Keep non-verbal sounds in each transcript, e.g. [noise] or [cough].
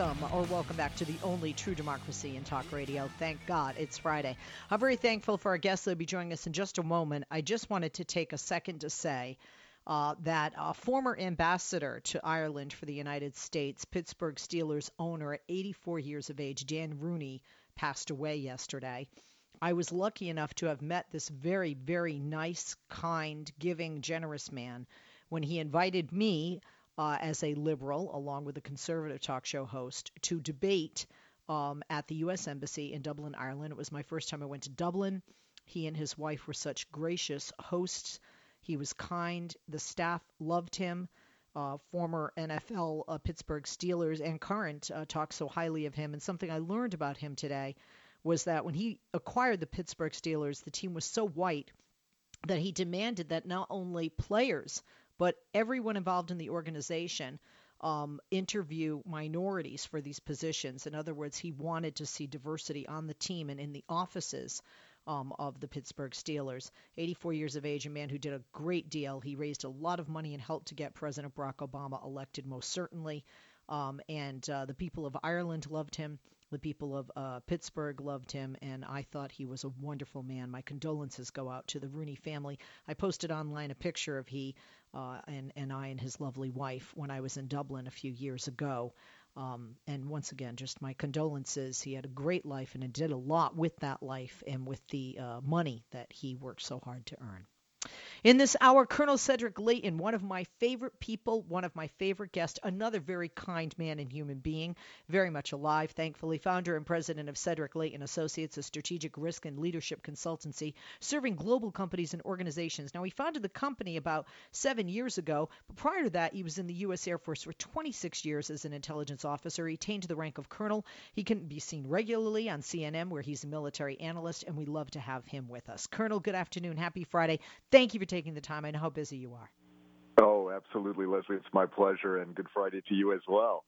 Welcome, or welcome back to the only true democracy in talk radio. Thank God it's Friday. I'm very thankful for our guests that will be joining us in just a moment. I just wanted to take a second to say uh, that a former ambassador to Ireland for the United States, Pittsburgh Steelers owner at 84 years of age, Dan Rooney, passed away yesterday. I was lucky enough to have met this very, very nice, kind, giving, generous man when he invited me uh, as a liberal, along with a conservative talk show host, to debate um, at the U.S. Embassy in Dublin, Ireland. It was my first time I went to Dublin. He and his wife were such gracious hosts. He was kind. The staff loved him. Uh, former NFL uh, Pittsburgh Steelers and current uh, talk so highly of him. And something I learned about him today was that when he acquired the Pittsburgh Steelers, the team was so white that he demanded that not only players but everyone involved in the organization um, interview minorities for these positions. In other words, he wanted to see diversity on the team and in the offices um, of the Pittsburgh Steelers. 84 years of age, a man who did a great deal. He raised a lot of money and helped to get President Barack Obama elected, most certainly. Um, and uh, the people of Ireland loved him. The people of uh, Pittsburgh loved him, and I thought he was a wonderful man. My condolences go out to the Rooney family. I posted online a picture of he uh, and and I and his lovely wife when I was in Dublin a few years ago. Um, and once again, just my condolences. He had a great life and did a lot with that life and with the uh, money that he worked so hard to earn. In this hour, Colonel Cedric Leighton, one of my favorite people, one of my favorite guests, another very kind man and human being, very much alive, thankfully, founder and president of Cedric Leighton Associates, a strategic risk and leadership consultancy serving global companies and organizations. Now, he founded the company about seven years ago, but prior to that, he was in the U.S. Air Force for 26 years as an intelligence officer. He attained the rank of colonel. He can be seen regularly on CNN, where he's a military analyst, and we love to have him with us. Colonel, good afternoon. Happy Friday. Thank you for taking the time. I know how busy you are. Oh, absolutely, Leslie. It's my pleasure, and Good Friday to you as well.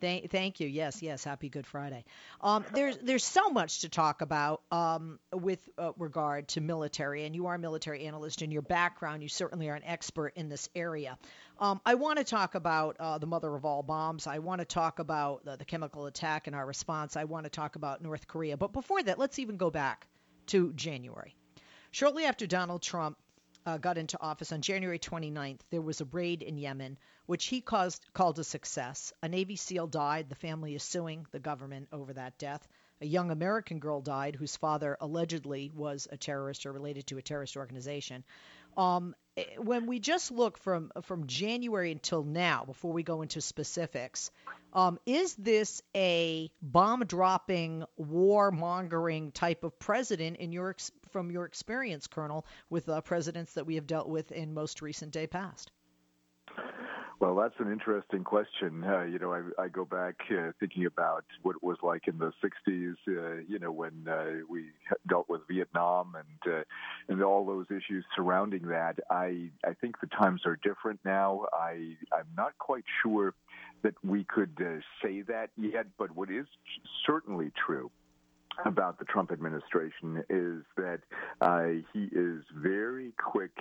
Thank, thank you. Yes, yes. Happy Good Friday. Um, there's there's so much to talk about um, with uh, regard to military, and you are a military analyst. In your background, you certainly are an expert in this area. Um, I want to talk about uh, the mother of all bombs. I want to talk about the, the chemical attack and our response. I want to talk about North Korea. But before that, let's even go back to January. Shortly after Donald Trump uh, got into office on January 29th, there was a raid in Yemen, which he caused, called a success. A Navy SEAL died. The family is suing the government over that death. A young American girl died whose father allegedly was a terrorist or related to a terrorist organization. Um, when we just look from from January until now, before we go into specifics, um, is this a bomb dropping, war mongering type of president in your from your experience, Colonel, with uh, presidents that we have dealt with in most recent day past? Well, that's an interesting question. Uh, you know, I, I go back uh, thinking about what it was like in the '60s. Uh, you know, when uh, we dealt with Vietnam and uh, and all those issues surrounding that. I I think the times are different now. I I'm not quite sure that we could uh, say that yet, but what is certainly true about the Trump administration is that uh, he is very quick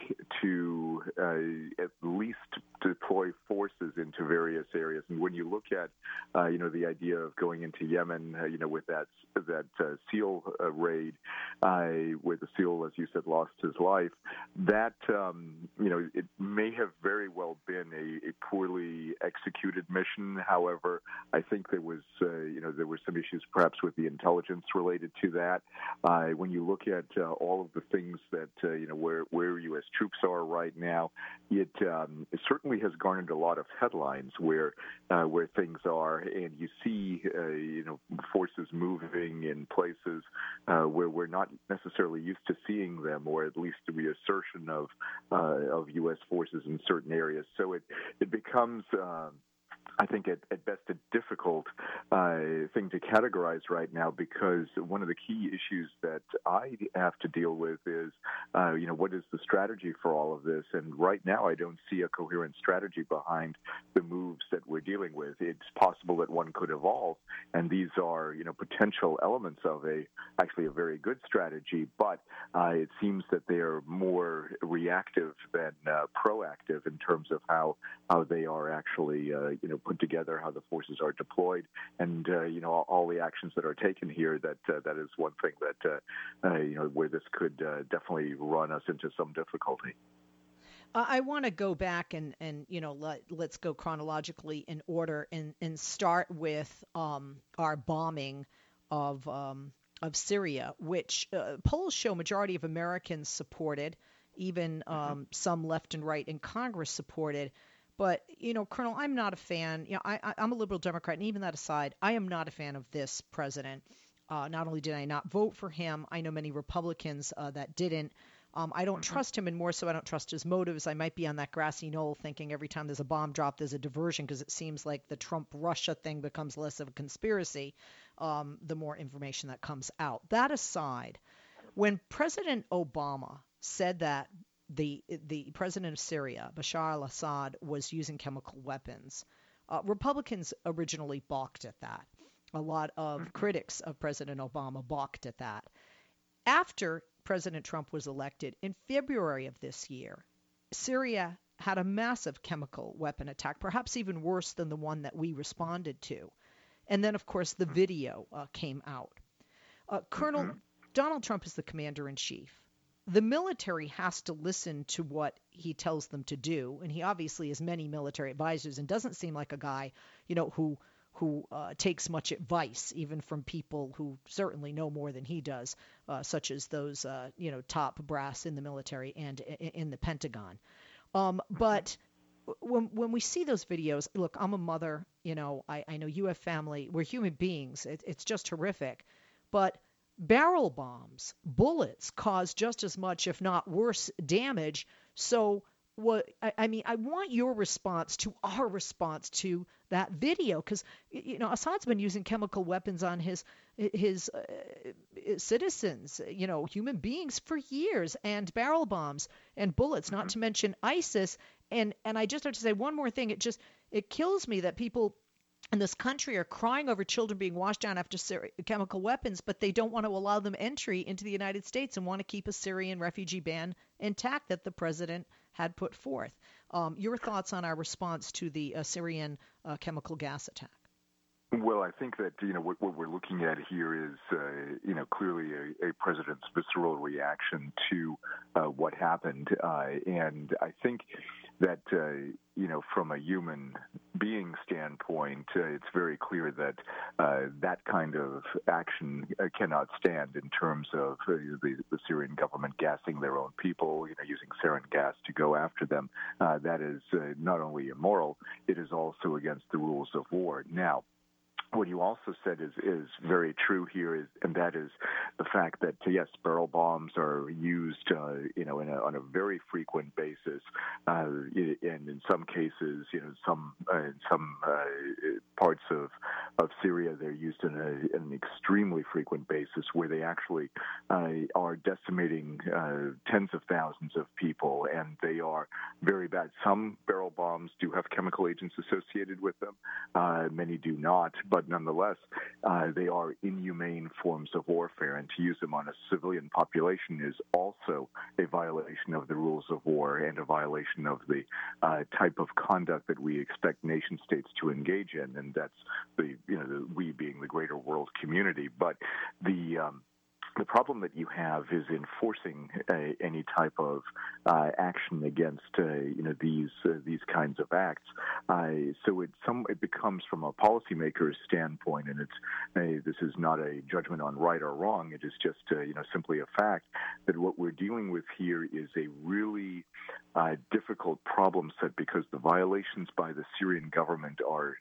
to uh, at least deploy forces into various areas. And when you look at, uh, you know, the idea of going into Yemen, uh, you know, with that that uh, SEAL uh, raid, where the SEAL, as you said, lost his life, that um, you know, it may have very well been a, a, poorly executed mission. However, I think there was, you know, there were some issues perhaps with the intelligence related to that. Uh, when you look at uh, all of the things that uh, you know where where U.S. troops are right now, it, um, it certainly has garnered a lot of headlines where uh, where things are, and you see uh, you know forces moving in places uh, where we're not necessarily used to seeing them, or at least the reassertion of of U.S. forces in certain areas. So it it becomes um, I think at, at best a difficult uh, thing to categorize right now because one of the key issues that I have to deal with is, uh, you know, what is the strategy for all of this? And right now, I don't see a coherent strategy behind the moves that we're dealing with. It's possible that one could evolve, and these are, you know, potential elements of a actually a very good strategy. But uh, it seems that they are more reactive than uh, proactive in terms of how how they are actually, uh, you know put together, how the forces are deployed, and uh, you know all, all, the actions that are taken here. That uh, that is one thing that uh, uh you know where this could uh, definitely run us into some difficulty. I want to go back and, and you know let let's go chronologically in order and, and start with um, our bombing of um, of Syria, which uh, polls show majority of Americans supported, even mm-hmm. um, mm-hmm. some left and right in Congress supported. But you know, Colonel, I'm not a fan. You know, I, I am a liberal Democrat, and even that aside, I am not a fan of this president. Uh, not only did I not vote for him, I know many Republicans uh, that didn't. Um, I don't trust him, and more so, I don't trust his motives. I might be on that grassy knoll thinking every time there's a bomb drop, there's a diversion because it seems like the Trump Russia thing becomes less of a conspiracy um, the more information that comes out. That aside, when President Obama said that the the president of Syria, Bashar al-Assad, was using chemical weapons. Uh, Republicans originally balked at that. A lot of mm-hmm. critics of President Obama balked at that. After President Trump was elected in February of this year, Syria had a massive chemical weapon attack, perhaps even worse than the one that we responded to. And then, of course, the mm-hmm. video uh, came out. Uh, Colonel mm-hmm. Donald Trump is the commander in chief the military has to listen to what he tells them to do, and he obviously has many military advisors and doesn't seem like a guy, you know, who who uh, takes much advice, even from people who certainly know more than he does, uh, such as those, uh, you know, top brass in the military and in the Pentagon. Um, but when when we see those videos, look, I'm a mother, you know, I, I know you have family. We're human beings. It, it's just horrific, but barrel bombs, bullets cause just as much, if not worse, damage. So, what I, mean, I want your response to [laughs] our response to that video because you know Assad's been using chemical weapons on his his uh, citizens, you know, human beings for years, and barrel bombs and bullets. Not mm-hmm. to mention ISIS. And and I just have to say one more thing. It just it kills me that people in this country are crying over children being washed down after Syri- chemical weapons, but they don't want to allow them entry into the United States and want to keep a Syrian refugee ban intact that the president had put forth. Um, your thoughts on our response to the uh, Syrian uh, chemical gas attack? Well, I think that you know what, what we're looking at here is uh, you know clearly a, a, president's visceral reaction to uh, what happened, uh, and I think that uh, you know from a human being standpoint, uh, it's very clear that uh, that kind of action cannot stand in terms of the, the, Syrian government gassing their own people, you know, using sarin gas to go after them. that is not only immoral; it is also against the rules of war. Now what you also said is is very true here, is, and that is the fact that yes, barrel bombs are used, uh, you know, a, on a very frequent basis, uh, and in some cases, you know, some uh, in some uh, parts of of Syria, they're used in an extremely frequent basis, where they actually uh, are decimating uh, tens of thousands of people, and they are very bad. Some barrel bombs do have chemical agents associated with them, many do not, but but nonetheless, uh, they are inhumane forms of warfare, and to use them on a civilian population is also a violation of the rules of war and a violation of the uh, type of conduct that we expect nation states to engage in, and that's the you know the, we being the greater world community. But the um, the problem that you have is enforcing uh, any type of uh, action against uh, you know these uh, these kinds of acts. Uh, so it some it becomes from a policymaker's standpoint, and it's uh, this is not a judgment on right or wrong. It is just you know simply a fact that what we're dealing with here is a really difficult problem set because the violations by the Syrian government are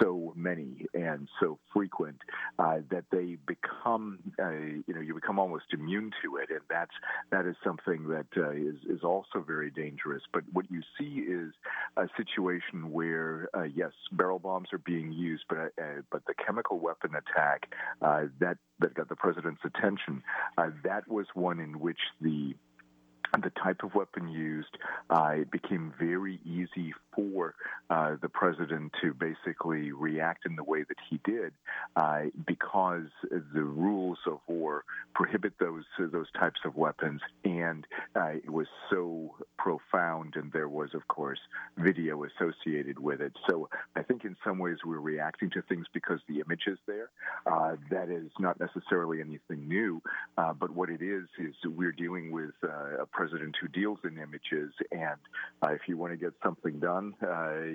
so many and so frequent that they become you know you become almost immune to it, and that's that is something that uh, is is also very dangerous. But what you see is a situation where uh, yes, barrel bombs are being used, but uh, but the chemical weapon attack uh, that that got the president's attention, uh, that was one in which the the type of weapon used, uh, it became very easy for uh, the president to basically react in the way that he did uh, because the rules of war prohibit those those types of weapons, and uh, it was so profound, and there was, of course, video associated with it. So I think in some ways we're reacting to things because the image is there. Uh, that is not necessarily anything new, uh, but what it is is we're dealing with a president who deals in images, and if you want to get something done,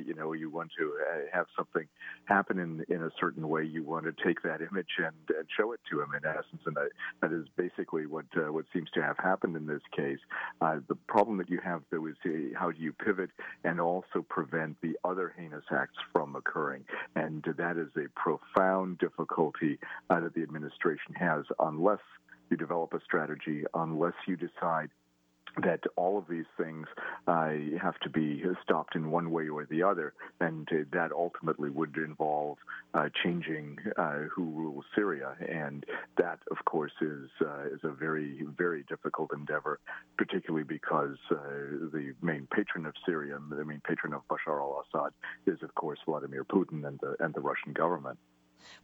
you know, you want to have something happen in in a certain way, you want to take that image and, and show it to him in essence, and that, that is basically what uh, what seems to have happened in this case. Uh, the problem that you have, though, is uh, how do you pivot and also prevent the other heinous acts from occurring, and that is a profound difficulty uh, that the administration has unless you develop a strategy, unless you decide that all of these things uh, have to be stopped in one way or the other, and uh, that ultimately would involve uh, changing uh, who rules Syria, and that, of course, is uh, is a very very difficult endeavor, particularly because uh, the main patron of Syria, the main patron of Bashar al-Assad, is of course Vladimir Putin and the and the Russian government.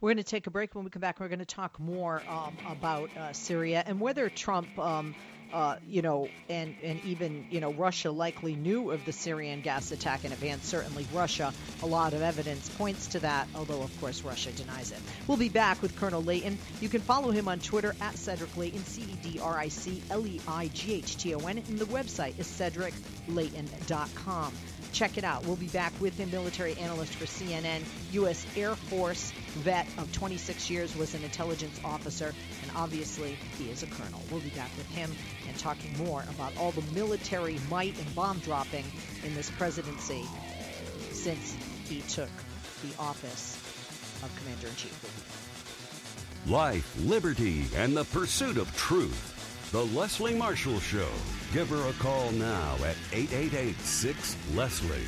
We're going to take a break. When we come back, we're going to talk more um, about Syria and whether Trump. Um, uh, you know, and, and even, you know, Russia likely knew of the Syrian gas attack in advance. Certainly, Russia, a lot of evidence points to that, although, of course, Russia denies it. We'll be back with Colonel Leighton. You can follow him on Twitter at Cedric Leighton, C E D R I C L E I G H T O N, and the website is cedricleighton.com. Check it out. We'll be back with him, military analyst for CNN, U.S. Air Force vet of 26 years, was an intelligence officer, and obviously he is a colonel. We'll be back with him and talking more about all the military might and bomb dropping in this presidency since he took the office of Commander in Chief. Life, liberty, and the pursuit of truth. The Leslie Marshall Show. Give her a call now at 888 6 Leslie.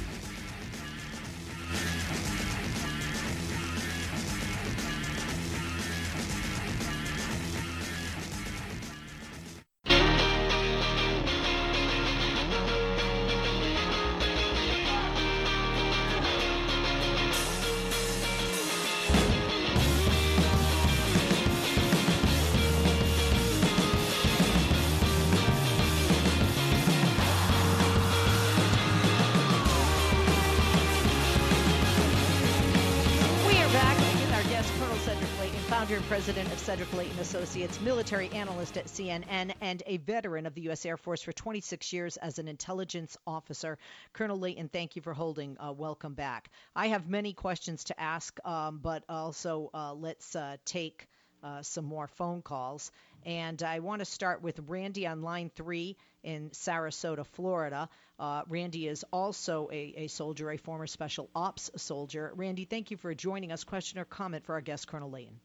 Associates, military analyst at CNN, and a veteran of the U.S. Air Force for 26 years as an intelligence officer. Colonel Leighton, thank you for holding. Uh, welcome back. I have many questions to ask, um, but also uh, let's uh, take uh, some more phone calls. And I want to start with Randy on line three in Sarasota, Florida. Uh, Randy is also a, a, soldier, a former special ops soldier. Randy, thank you for joining us. Question or comment for our guest, Colonel Leighton?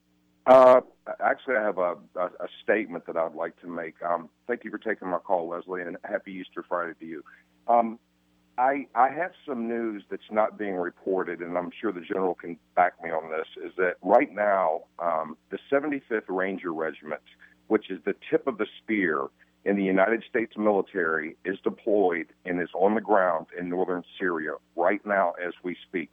Uh, actually, I have a, a, a statement that I'd like to make. Um, thank you for taking my call, Leslie, and happy Easter Friday to you. Um, I, I have some news that's not being reported, and I'm sure the general can back me on this. Is that right now um, the 75th Ranger Regiment, which is the tip of the spear in the United States military, is deployed and is on the ground in northern Syria right now as we speak.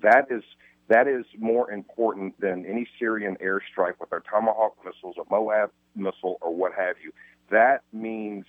That is That is more important than any Syrian airstrike with our Tomahawk missiles, a Moab missile, or what have you. That means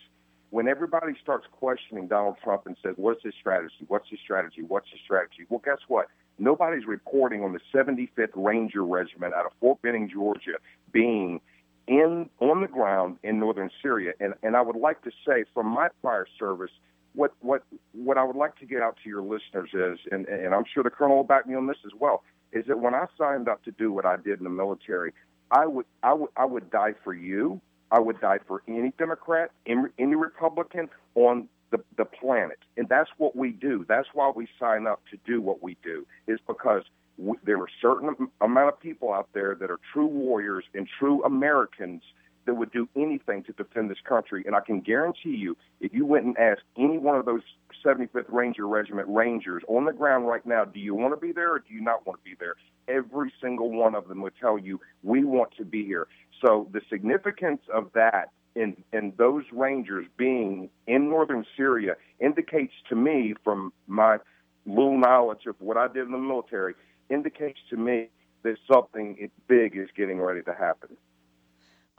when everybody starts questioning Donald Trump and says, What's his strategy? What's his strategy? What's his strategy? Well, guess what? Nobody's reporting on the 75th Ranger Regiment out of Fort Benning, Georgia, being in on the ground in northern Syria. And, and I would like to say, from my prior service, what what what I would like to get out to your listeners is, and, and I'm sure the colonel will back me on this as well, is that when I signed up to do what I did in the military, I would I would I would die for you. I would die for any Democrat, any Republican on the, the planet. And that's what we do. That's why we sign up to do what we do, is because we, there are certain amount of people out there that are true warriors and true Americans that would do anything to defend this country. And I can guarantee you, if you went and asked any one of those 75th Ranger Regiment Rangers on the ground right now, do you want to be there or do you not want to be there? Every single one of them would tell you, we want to be here. So the significance of that in, in those Rangers being in northern Syria indicates to me, from my little knowledge of what I did in the military, indicates to me that something big is getting ready to happen.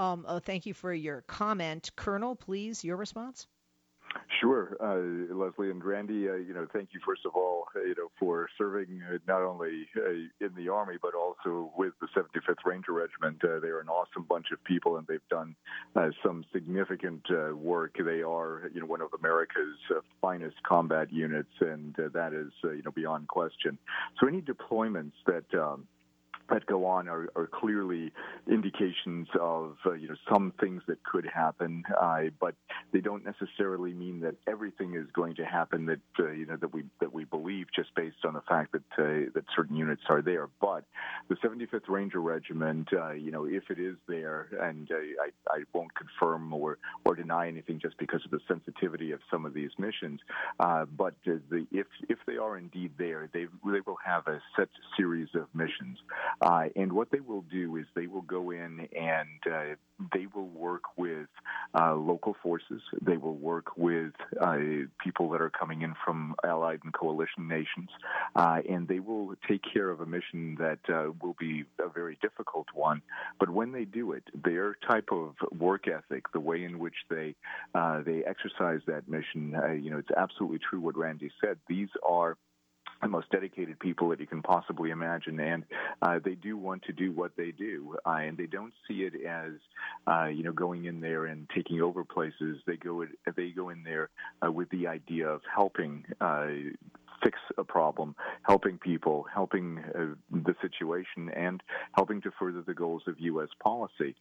Um, uh, thank you for your comment. Colonel, please, your response? Sure, uh, Leslie and Randy. Uh, you know, thank you first of all, uh, you know, for serving uh, not only uh, in the Army but also with the 75th Ranger Regiment. they're an awesome bunch of people, and they've done some significant work. They are, you know, one of America's finest combat units, and that is, you know, beyond question. So any deployments that um, that go on are, are clearly indications of uh, you know some things that could happen, uh, but they don't necessarily mean that everything is going to happen that uh, you know that we that we believe just based on the fact that uh, that certain units are there. But the 75th Ranger Regiment, uh, you know, if it is there, and uh, I, I won't confirm or or deny anything just because of the sensitivity of some of these missions, but the, if if they are indeed there, they they will have a set series of missions. Uh, and what they will do is they will go in and uh, they will work with uh, local forces. They will work with uh, people that are coming in from allied and coalition nations, uh, and they will take care of a mission that uh, will be a very difficult one. But when they do it, their type of work ethic, the way in which they they exercise that mission, you know, it's absolutely true what Randy said. These are the most dedicated people that you can possibly imagine, and uh, they do want to do what they do, uh, and they don't see it as uh, you know going in there and taking over places. They go they go in there uh, with the idea of helping uh, fix a problem, helping people, helping uh, the situation, and helping to further the goals of U.S. policy.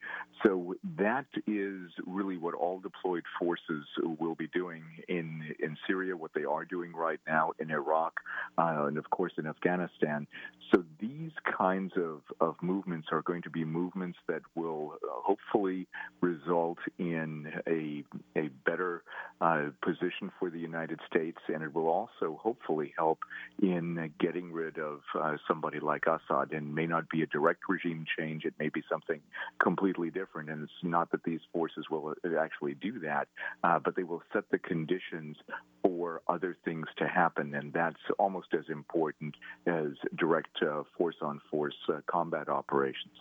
So that is really what all deployed forces will be doing in in Syria, what they are doing right now in Iraq, uh, and of course in Afghanistan. So these kinds of, of movements are going to be movements that will uh, hopefully result in a a better uh, position for the United States, and it will also hopefully help in getting rid of uh, somebody like Assad. And may not be a direct regime change; it may be something completely different. And it's not that these forces will uh, actually do that, uh, but they will set the conditions for other things to happen, and that's almost as important as direct uh, force-on-force uh, combat operations.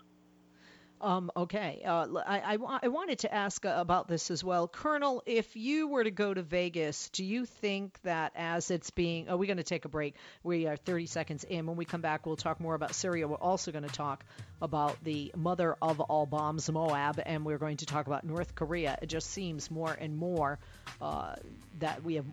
Um, okay. Uh, I, I, I, wanted to ask uh, about this as well. Colonel, if you were to go to Vegas, do you think that as it's being. Oh, we're going to take a break. We are 30 seconds in. When we come back, we'll talk more about Syria. We're also going to talk about the mother of all bombs, Moab, and we're going to talk about North Korea. It just seems more and more uh, that we have.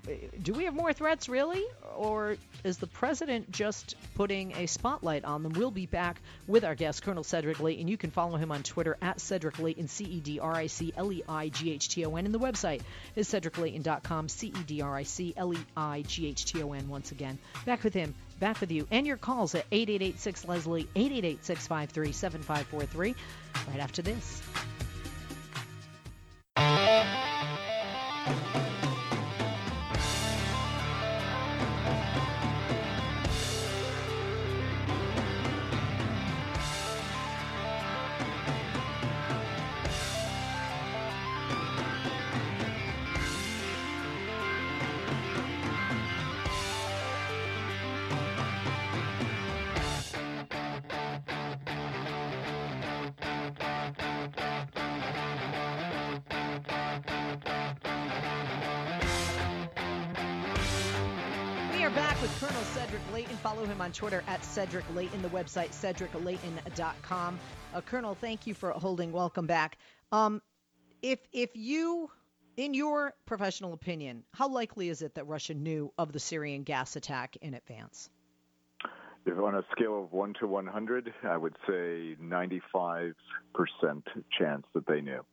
Do we have more threats, really? Or is the president just putting a spotlight on them? We'll be back with our guest, Colonel Cedric Leighton. You can follow him on Twitter at Cedric Leighton, C E D R I C L E I G H T O N. And the website is cedricleighton.com, C E D R I C L E I G H T O N. Once again, back with him, back with you, and your calls at 8886 Leslie, 888 653 7543, right after this. With Colonel Cedric Leighton. Follow him on Twitter at Cedric Leighton, the website cedricleighton.com. Uh, Colonel, thank you for holding. Welcome back. Um, if if you, in your professional opinion, how likely is it that Russia knew of the Syrian gas attack in advance? If on a scale of one to 100, I would say 95% chance that they knew.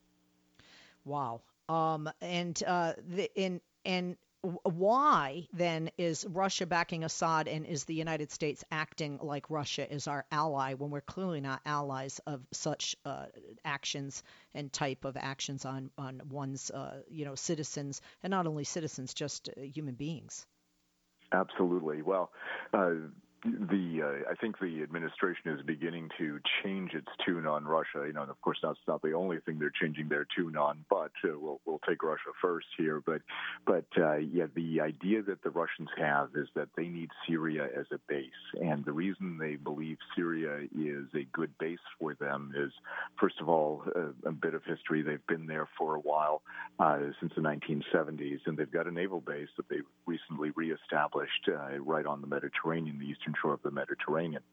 Wow. Um, and uh, the, in and why then is Russia backing Assad and is the United States acting like Russia is our ally when we're clearly not allies of such uh, actions and type of actions on on one's uh, you know citizens and not only citizens just uh, human beings. Absolutely. Well, uh, the uh, I think the administration is beginning to change its tune on Russia. You know, and of course that's not the only thing they're changing their tune on, but uh, we'll we'll take Russia first here. But but uh, yeah, the idea that the Russians have is that they need Syria as a base, and the reason they believe Syria is a good base for them is, first of all, a, a bit of history. They've been there for a while uh, since the 1970s, and they've got a naval base that they recently reestablished uh, right on the Mediterranean, the eastern shore of the Mediterranean.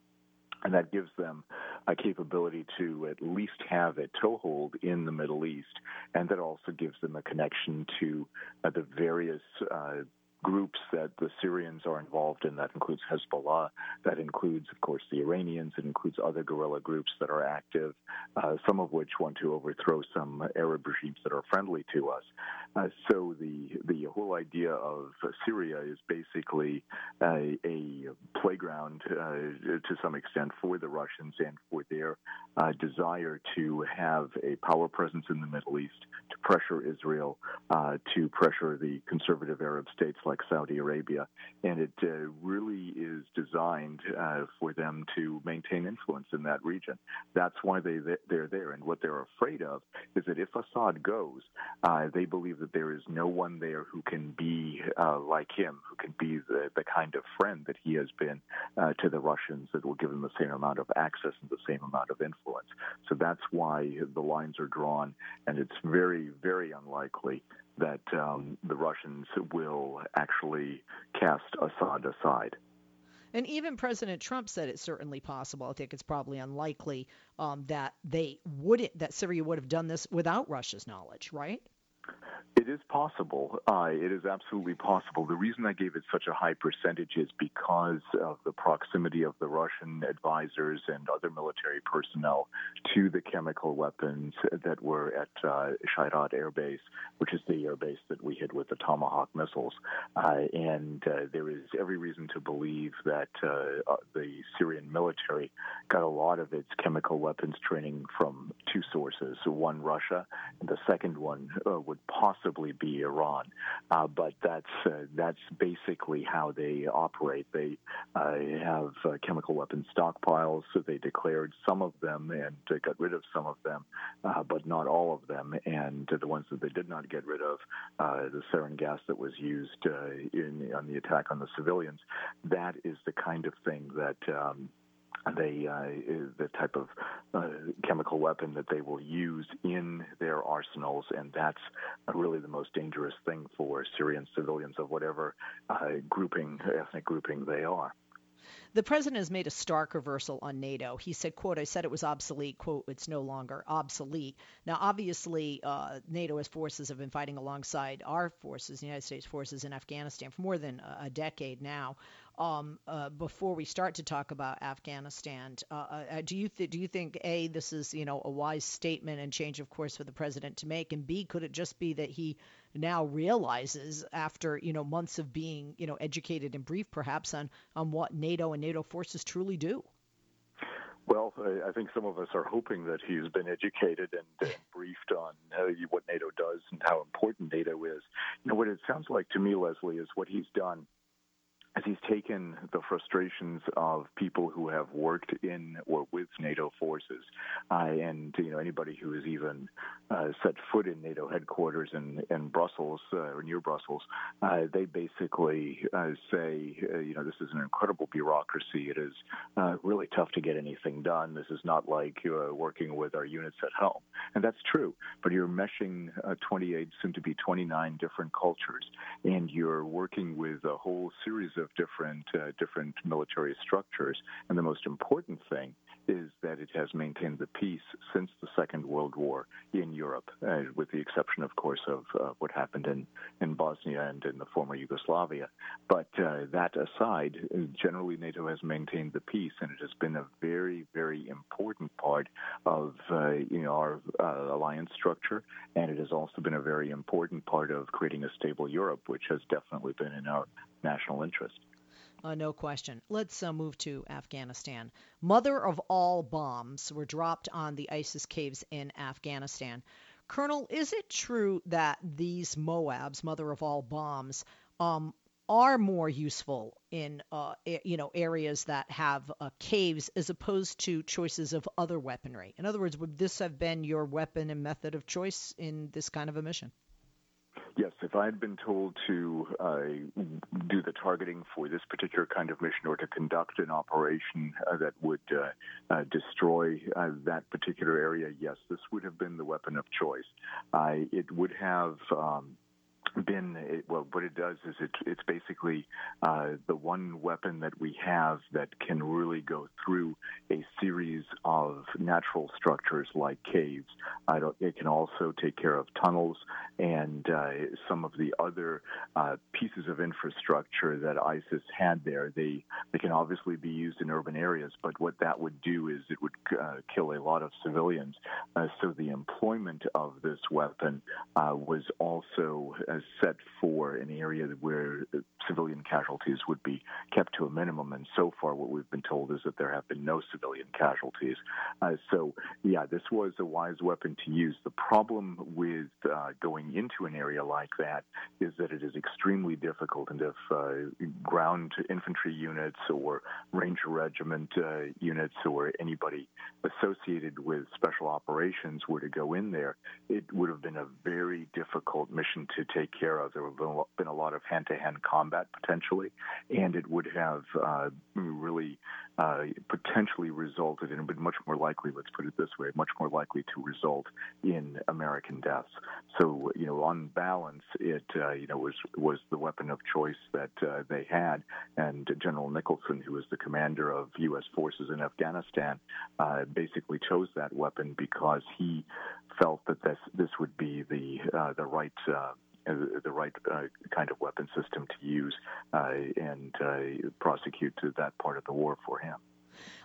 And that gives them a capability to at least have a toehold in the Middle East. And that also gives them a connection to uh, the various uh, groups that the Syrians are involved in. That includes Hezbollah. That includes, of course, the Iranians. It includes other guerrilla groups that are active, uh, some of which want to overthrow some Arab regimes that are friendly to us. Uh, so the the whole idea of Syria is basically a, a playground uh, to some extent for the Russians and for their uh, desire to have a power presence in the Middle East, to pressure Israel, uh, to pressure the conservative Arab states like Saudi Arabia, and it uh, really is designed uh, for them to maintain influence in that region. That's why they they're there, and what they're afraid of is that if Assad goes, uh, they believe that there is no one there who can be like him, who can be the, the kind of friend that he has been to the Russians that will give them the same amount of access and the same amount of influence. So that's why the lines are drawn, and it's very, very unlikely that um, the Russians will actually cast Assad aside. And even President Trump said it's certainly possible. I think it's probably unlikely um, that they wouldn't, that Syria would have done this without Russia's knowledge, right? It is possible. Uh, it is absolutely possible. The reason I gave it such a high percentage is because of the proximity of the Russian advisors and other military personnel to the chemical weapons that were at uh, Air Base, which is the air base that we hit with the Tomahawk missiles. Uh, and uh, there is every reason to believe that uh, uh, the Syrian military got a lot of its chemical weapons training from two sources one, Russia, and the second one would possibly be Iran, uh, but that's uh, that's basically how they operate. They uh, have uh, chemical weapons stockpiles. So they declared some of them and got rid of some of them, uh, but not all of them. And the ones that they did not get rid of, uh, the sarin gas that was used in on the attack on the civilians, that is the kind of thing that. Um, they uh, the type of uh, chemical weapon that they will use in their arsenals, and that's really the most dangerous thing for Syrian civilians of whatever uh, grouping, ethnic grouping they are. The president has made a stark reversal on NATO. He said, quote, I said it was obsolete, quote, it's no longer obsolete. Now, obviously, uh, NATO as forces have been fighting alongside our forces, the United States forces in Afghanistan for more than a decade now um, uh, before we start to talk about Afghanistan. Uh, uh, do you th- do you think a this is you know a wise statement and change of course for the president to make, and b could it just be that he now realizes after you know months of being you know educated and briefed perhaps on on what NATO and NATO forces truly do? Well, I think some of us are hoping that he's been educated and, and briefed on uh, what NATO does and how important NATO is. You know, what it sounds like to me, Leslie, is what he's done as he's taken the frustrations of people who have worked in or with NATO forces, uh, and you know anybody who has even uh, set foot in NATO headquarters in in Brussels uh, or near Brussels, uh, they basically uh, say, uh, you know, this is an incredible bureaucracy. It is really tough to get anything done. This is not like working with our units at home, and that's true. But you're meshing 28, soon to be 29 different cultures, and you're working with a whole series of different uh, different military structures. And the most important thing is that it has maintained the peace since the Second World War in Europe, uh, with the exception, of course, of uh, what happened in, in Bosnia and in the former Yugoslavia. But uh, that aside, generally NATO has maintained the peace, and it has been a very, very important part of uh, you know our uh, alliance structure, and it has also been a very important part of creating a stable Europe, which has definitely been in our national interest. Uh, no question. Let's uh, move to Afghanistan. Mother of all bombs were dropped on the ISIS caves in Afghanistan. Colonel, is it true that these MOABs, mother of all bombs, um, are more useful in uh, you know areas that have uh, caves as opposed to choices of other weaponry? In other words, would this have been your weapon and method of choice in this kind of a mission? Yes, if I had been told to uh, do the targeting for this particular kind of mission or to conduct an operation uh, that would uh, uh destroy uh, that particular area, yes, this would have been the weapon of choice. it would have. Um, been it, well what it does is it, it's basically uh, the one weapon that we have that can really go through a series of natural structures like caves. It can also take care of tunnels and uh, some of the other uh, pieces of infrastructure that ISIS had there. They they can obviously be used in urban areas but what that would do is it would uh, kill a lot of civilians. Uh, so the employment of this weapon uh, was also set for an area where civilian casualties would be kept to a minimum. And so far, what we've been told is that there have been no civilian casualties. Uh, so, yeah, this was a wise weapon to use. The problem with uh, going into an area like that is that it is extremely difficult. And if uh, ground infantry units or Ranger Regiment uh, units or anybody associated with special operations were to go in there, it would have been a very difficult mission to take care of. There would have been a lot of hand to hand combat potentially, and it would have uh, really uh, potentially resulted in, but much more likely, let's put it this way, much more likely to result in American deaths. So, you know, on balance, it, uh, you know, was, was the weapon of choice that uh, they had. And General Nicholson, who was the commander of U.S. forces in Afghanistan, uh, basically chose that weapon because he felt that this, this would be the, uh, the right uh, the right uh, kind of weapon system to use uh, and uh, prosecute that part of the war for him.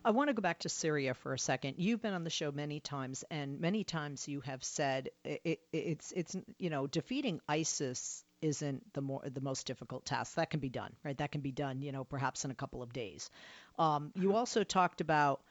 I want to go back to Syria for a second. You've been on the show many times, and many times you have said it, it, it's it's you know defeating ISIS isn't the more the most difficult task. That can be done, right? That can be done, you know, perhaps in a couple of days. Um, you [laughs] also talked about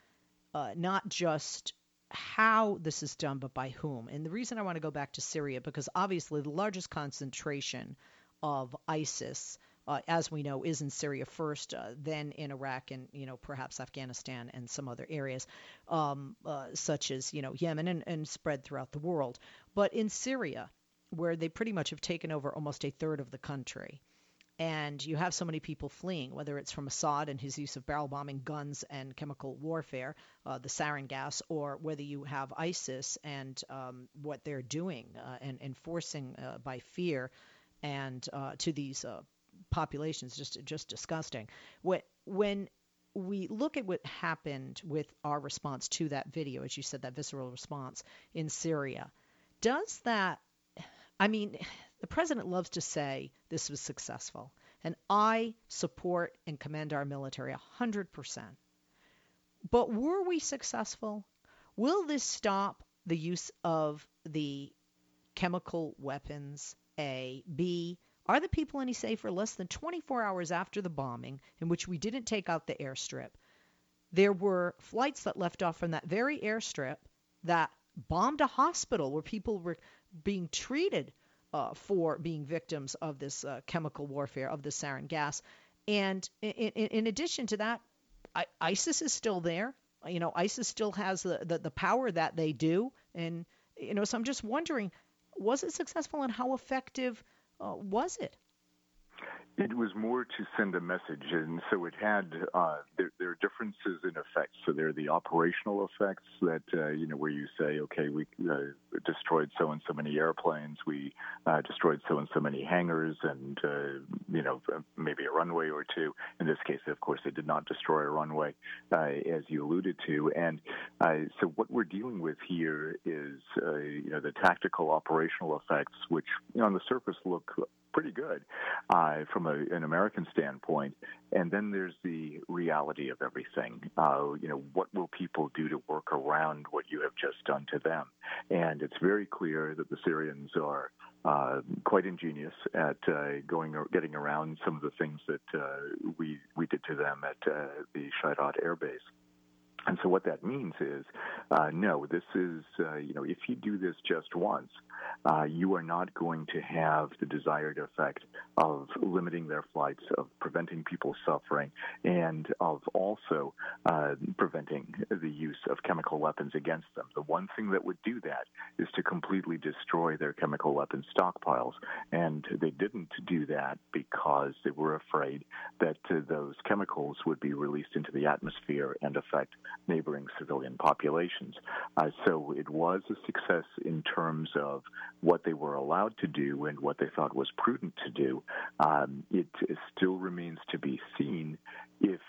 uh, not just how this is done, but by whom. And the reason I want to go back to Syria, because obviously the largest concentration of ISIS, uh, as we know, is in Syria first, uh, then in Iraq and you know perhaps Afghanistan and some other areas, um, uh, such as you know Yemen and, and spread throughout the world. But in Syria, where they pretty much have taken over almost a third of the country, and you have so many people fleeing, whether it's from Assad and his use of barrel bombing, guns, and chemical warfare, uh, the sarin gas, or whether you have ISIS and um, what they're doing uh, and enforcing uh, by fear and uh, to these uh, populations, just just disgusting. When when we look at what happened with our response to that video, as you said, that visceral response in Syria, does that I mean, the president loves to say this was successful, and I support and commend our military 100%. But were we successful? Will this stop the use of the chemical weapons? A. B. Are the people any safer less than 24 hours after the bombing, in which we didn't take out the airstrip? There were flights that left off from that very airstrip that bombed a hospital where people were being treated uh, for being victims of this uh, chemical warfare, of the sarin gas. And in, in, in addition to that, I, ISIS is still there. You know, ISIS still has the, the, the power that they do. And, you know, so I'm just wondering, was it successful and how effective uh, was it? It was more to send a message, and so it had uh, there, there, are differences in effects. So there are the operational effects that uh, you know where you say, okay, we uh, destroyed so and so many airplanes, we uh, destroyed so and so many hangars, and uh, you know maybe a runway or two. In this case, of course, they did not destroy a runway, uh, as you alluded to. And so what we're dealing with here is you know the tactical operational effects, which you know, on the surface look pretty good uh, from a, an American standpoint. And then there's the reality of everything. Uh, you know, what will people do to work around what you have just done to them? And it's very clear that the Syrians are uh, quite ingenious at uh, going or getting around some of the things that uh, we we did to them at uh, the Shayrat Air Base. And so what that means is, uh, no, this is, uh, you know, if you do this just once, uh, you are not going to have the desired effect of limiting their flights, of preventing people suffering, and of also uh, preventing the use of chemical weapons against them. The one thing that would do that is to completely destroy their chemical weapons stockpiles. And they didn't do that because they were afraid that uh, those chemicals would be released into the atmosphere and affect neighboring civilian populations. Uh, so it was a success in terms of what they were allowed to do and what they thought was prudent to do. Um, it still remains to be seen if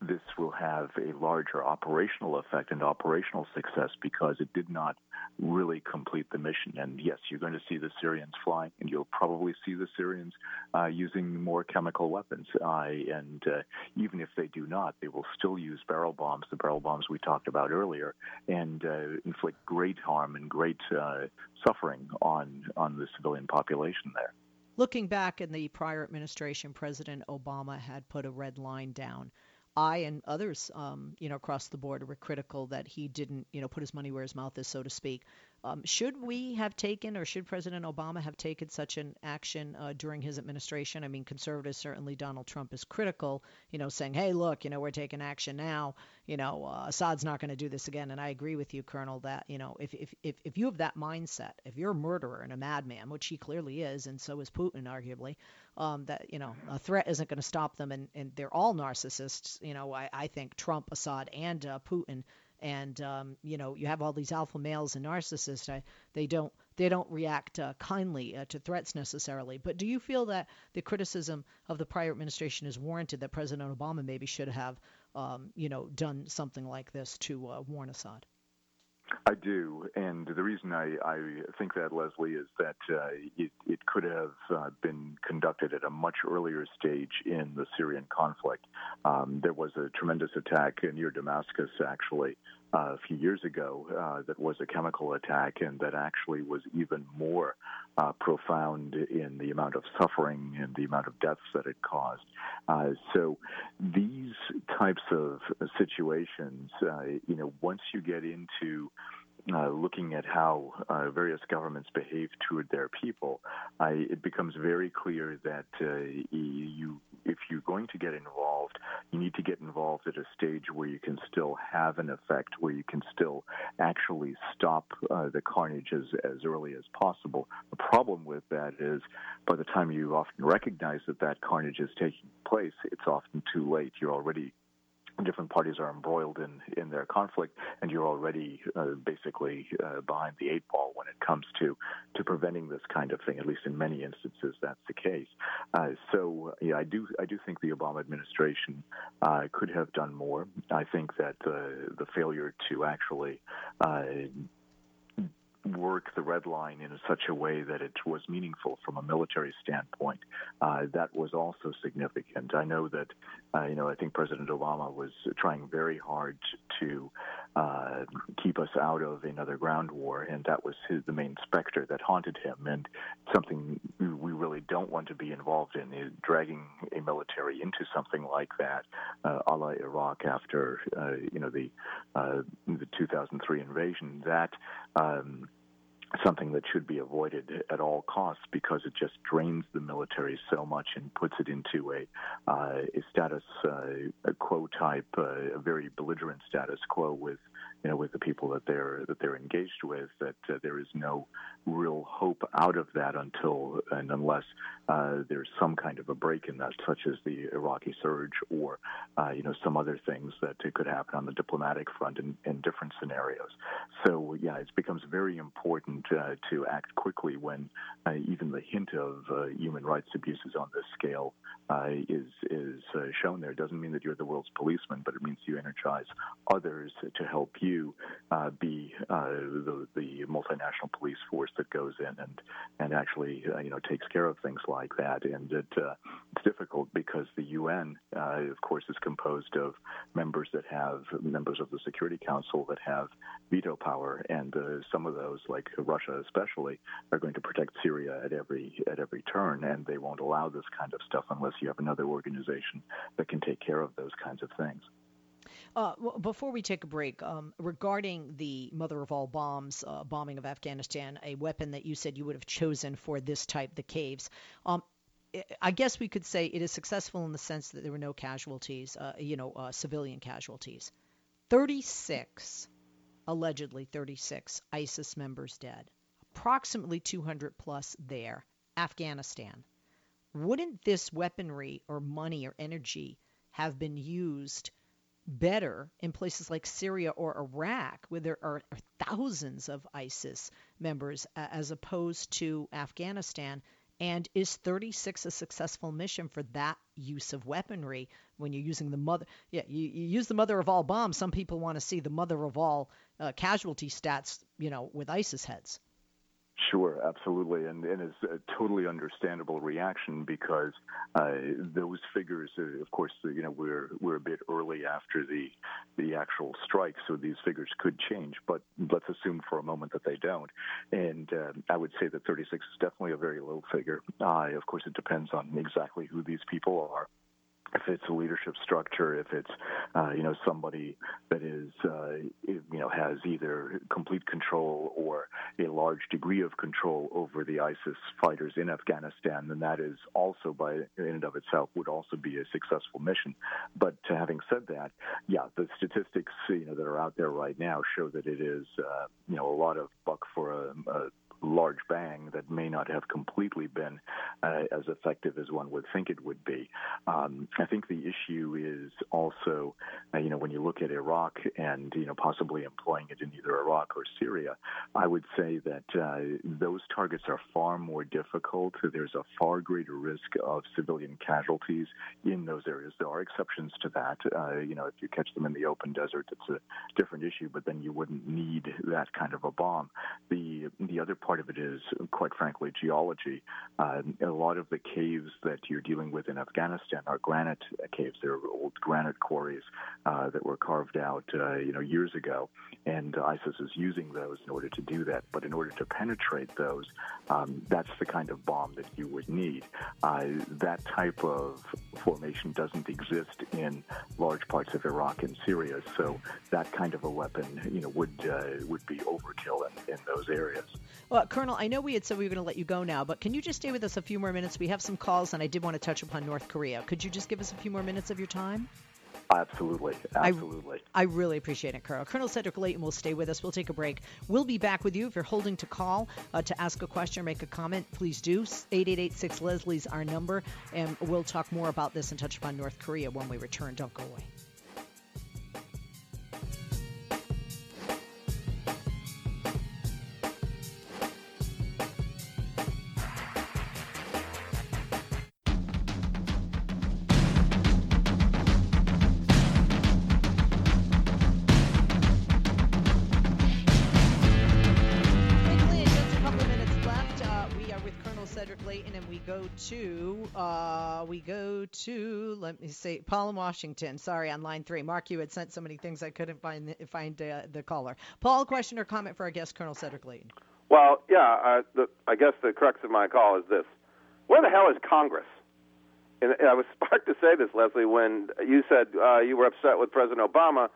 this will have a larger operational effect and operational success because it did not really complete the mission. And yes, you're going to see the Syrians flying, and you'll probably see the Syrians uh, using more chemical weapons. Uh, and uh, even if they do not, they will still use barrel bombs, the barrel bombs we talked about earlier, and uh, inflict great harm and great uh, suffering on on the civilian population there. Looking back in the prior administration, President Obama had put a red line down I and others, um, you know, across the board were critical that he didn't, you know, put his money where his mouth is, so to speak. Um, should we have taken, or should President Obama have taken such an action uh, during his administration? I mean, conservatives certainly Donald Trump is critical, you know, saying, "Hey, look, you know, we're taking action now. You know, uh, Assad's not going to do this again." And I agree with you, Colonel, that you know, if if if if you have that mindset, if you're a murderer and a madman, which he clearly is, and so is Putin, arguably, um, that you know, a threat isn't going to stop them, and and they're all narcissists. You know, I I think Trump, Assad, and uh, Putin and um, you know you have all these alpha males and narcissists I, they don't they don't react uh, kindly uh, to threats necessarily. But do you feel that the criticism of the prior administration is warranted that president obama maybe should have um, you know done something like this to uh, warn assad I do, and the reason I, I think that, Leslie, is that uh, it, it, could have uh, been conducted at a much earlier stage in the Syrian conflict. Um, there was a tremendous attack near Damascus, actually, a few years ago uh, that was a chemical attack and that actually was even more uh, profound in the amount of suffering and the amount of deaths that it caused. Uh, so these types of situations, uh, you know, once you get into uh, looking at how uh, various governments behave toward their people, it becomes very clear that uh, you, if you're going to get involved, you need to get involved at a stage where you can still have an effect, where you can still actually stop uh, the carnage as, as early as possible. The problem with that is by the time you often recognize that that carnage is taking place, it's often too late. You're already different parties are embroiled in, in their conflict, and you're already uh, basically uh, behind the eight ball when it comes to, to preventing this kind of thing. At least in many instances, that's the case. Uh, so, yeah, I do I do think the Obama administration uh, could have done more. I think that the failure to actually uh, work the red line in such a way that it was meaningful from a military standpoint. Uh, that was also significant. I know that, uh, you know, I think President Obama was trying very hard to uh, keep us out of another ground war, and that was his, the main specter that haunted him, and something we really don't want to be involved in is dragging a military into something like that, uh, a la Iraq after, uh, you know, the uh, the 2003 invasion. That um, something that should be avoided at all costs because it just drains the military so much and puts it into a, uh, a status uh, quo type, uh, a very belligerent status quo with you know with the people that they're that they're engaged with. That uh, there is no real hope out of that until and unless uh, there's some kind of a break in that, such as the Iraqi surge or uh, you know some other things that could happen on the diplomatic front in, in different scenarios. So yeah, it becomes very important uh, to act quickly when uh, even the hint of uh, human rights abuses on this scale uh, is is shown there. It doesn't mean that you're the world's policeman, but it means you energize others to help you be the, the multinational police force that goes in and and actually uh, you know takes care of things like that. And it, uh, it's difficult because the UN, uh, of course, is composed of members that have members of the Security Council that have veto power, and some of those, like Russia especially, are going to protect Syria at every at every turn, and they won't allow this kind of stuff unless you have another organization that can take care of those kinds of things. Uh, before we take a break, um, regarding the mother of all bombs uh, bombing of Afghanistan, a weapon that you said you would have chosen for this type, the caves. Um, I guess we could say it is successful in the sense that there were no casualties, uh, you know, uh, civilian casualties. 36, allegedly 36 ISIS members dead approximately 200 plus there, Afghanistan. Wouldn't this weaponry or money or energy have been used better in places like Syria or Iraq, where there are, thousands of ISIS members, uh, as opposed to Afghanistan? And is 36 a successful mission for that use of weaponry when you're using the mother? Yeah, you, you use the mother of all bombs. Some people want to see the mother of all uh, casualty stats, you know, with ISIS heads. Sure, absolutely, and, and it's a totally understandable reaction because uh, those figures, uh, of course, you know, we're we're a bit early after the the actual strike, so these figures could change. But let's assume for a moment that they don't, and uh, I would say that 36 is definitely a very low figure. Uh, of course, it depends on exactly who these people are if it's a leadership structure, if it's uh, you know somebody that is uh, you know has either complete control or a large degree of control over the ISIS fighters in Afghanistan, then that is also by in and of itself would also be a successful mission. But having said that, yeah, the statistics you know that are out there right now show that it is uh, you know a lot of buck for a, a large bang that may not have completely been uh, as effective as one would think it would be. Um, I think the issue is also, uh, you know, when you look at Iraq and you know possibly employing it in either Iraq or Syria, I would say that uh, those targets are far more difficult. There's a far greater risk of civilian casualties in those areas. There are exceptions to that. Uh, you know, if you catch them in the open desert, it's a different issue, but then you wouldn't need that kind of a bomb. The the other part of it is, quite frankly, geology. Uh, a lot of the caves that you're dealing with in Afghanistan are granite caves. They're old granite quarries uh, that were carved out, uh, you know, years ago, and ISIS is using those in order to do that. But in order to penetrate those, um, that's the kind of bomb that you would need. Uh, that type of formation doesn't exist in large parts of Iraq and Syria, so that kind of a weapon, you know, would uh, would be overkill in, in those areas. Well, Colonel, I know we had said we were going to let you go now, but can you just stay with us a few more minutes? We have some calls, and I did want to touch upon North Korea. Could you just give us a few more minutes of your time? Absolutely. Absolutely. I, I, really appreciate it, Colonel. Colonel Cedric Leighton will stay with us. We'll take a break. We'll be back with you. If you're holding to call uh, to ask a question or make a comment, please do. 8886 Leslie's our number, and we'll talk more about this and touch upon North Korea when we return. Don't go away. To uh, we go to let me see Paul in Washington. Sorry, on line three. Mark, you had sent so many things I couldn't find find uh, the caller. Paul, question or comment for our guest, Colonel Cedric Leighton? Well, yeah. The, I guess the crux of my call is this: Where the hell is Congress? And I was [laughs] sparked to say this, Leslie, when you said uh, you were upset with President Obama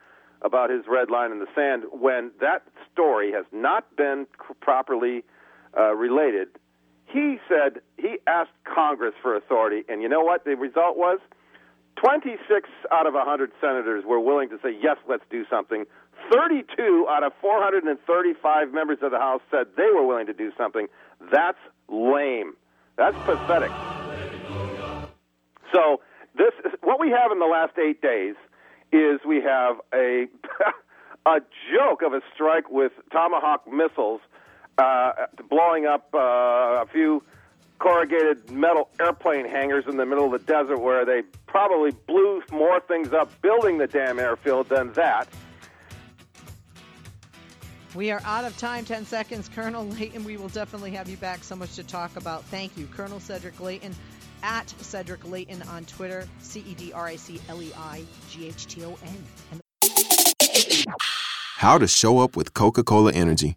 about his red line in the sand when that story has not been properly uh, related. He said he asked Congress for authority, and you know what the result was? 26 out of 100 senators were willing to say, yes, let's do something. 32 out of 435 members of the House said they were willing to do something. That's lame. That's pathetic. So, this is, what we have in the last eight days is we have a [laughs] a joke of a strike with Tomahawk missiles uh, blowing up uh, a few corrugated metal airplane hangars in the middle of the desert where they probably blew more things up building the damn airfield than that. We are out of time. 10 seconds. Colonel Leighton, we will definitely have you back. So much to talk about. Thank you. Colonel Cedric Leighton at Cedric Leighton on Twitter. C E D R I C L E I G H T O N. How to show up with Coca Cola Energy.